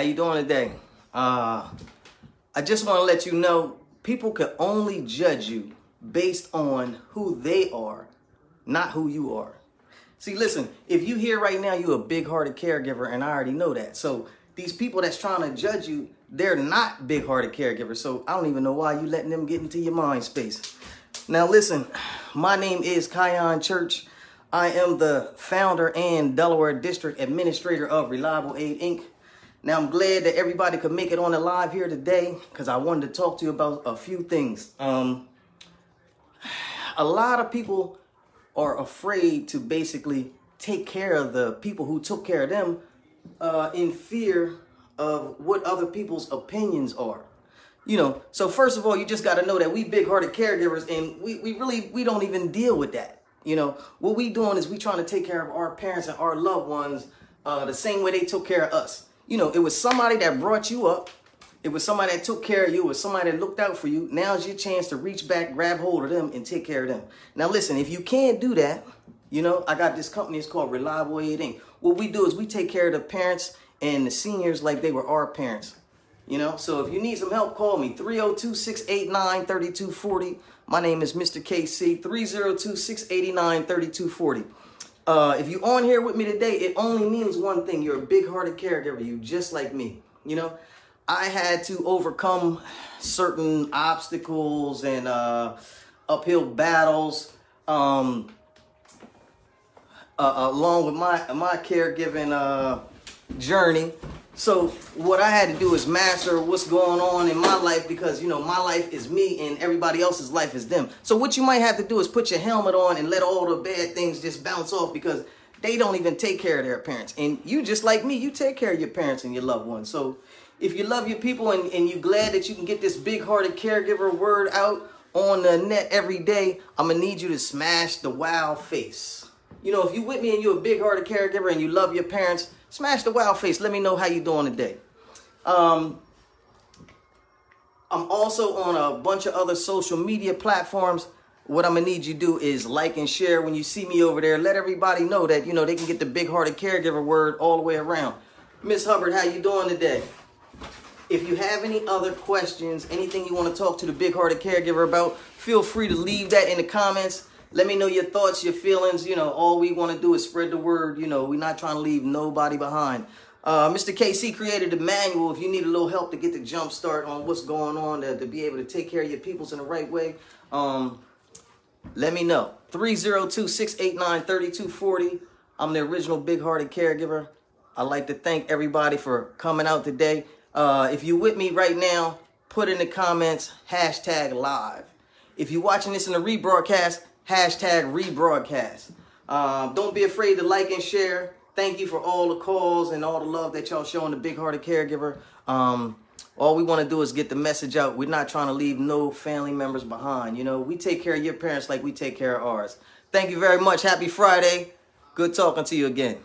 you doing today? Uh, I just want to let you know people can only judge you based on who they are, not who you are. See, listen, if you here right now, you're a big-hearted caregiver, and I already know that. So these people that's trying to judge you, they're not big-hearted caregivers. So I don't even know why you letting them get into your mind space. Now listen, my name is Kion Church. I am the founder and Delaware District Administrator of Reliable Aid Inc. Now, I'm glad that everybody could make it on the live here today because I wanted to talk to you about a few things. Um, a lot of people are afraid to basically take care of the people who took care of them uh, in fear of what other people's opinions are. You know, so first of all, you just got to know that we big-hearted caregivers, and we, we really we don't even deal with that. You know, what we doing is we trying to take care of our parents and our loved ones uh, the same way they took care of us you know, it was somebody that brought you up. It was somebody that took care of you. It was somebody that looked out for you. Now's your chance to reach back, grab hold of them, and take care of them. Now, listen, if you can't do that, you know, I got this company. It's called Reliable Aid Inc. What we do is we take care of the parents and the seniors like they were our parents. You know, so if you need some help, call me 302 689 3240. My name is Mr. KC 302 689 3240. Uh, if you're on here with me today, it only means one thing. You're a big-hearted caregiver. You just like me. You know, I had to overcome certain obstacles and uh, uphill battles um, uh, along with my my caregiving uh, journey. So what I had to do is master what's going on in my life because you know my life is me and everybody else's life is them. So what you might have to do is put your helmet on and let all the bad things just bounce off because they don't even take care of their parents. And you just like me, you take care of your parents and your loved ones. So if you love your people and, and you're glad that you can get this big-hearted caregiver word out on the net every day, I'm gonna need you to smash the wow face. You know, if you with me and you're a big-hearted caregiver and you love your parents, Smash the wow face. Let me know how you doing today. Um, I'm also on a bunch of other social media platforms. What I'm gonna need you to do is like and share when you see me over there. Let everybody know that you know they can get the big-hearted caregiver word all the way around. Miss Hubbard, how you doing today? If you have any other questions, anything you want to talk to the big-hearted caregiver about, feel free to leave that in the comments. Let me know your thoughts, your feelings. You know, all we want to do is spread the word. You know, we're not trying to leave nobody behind. Uh, Mr. KC created a manual if you need a little help to get the jump start on what's going on to, to be able to take care of your peoples in the right way. Um, let me know. 302-689-3240. I'm the original big-hearted caregiver. I'd like to thank everybody for coming out today. Uh, if you're with me right now, put in the comments, hashtag live. If you're watching this in the rebroadcast, hashtag rebroadcast. Um, don't be afraid to like and share. Thank you for all the calls and all the love that y'all showing the big-hearted caregiver. Um, all we want to do is get the message out. We're not trying to leave no family members behind. You know, we take care of your parents like we take care of ours. Thank you very much. Happy Friday. Good talking to you again.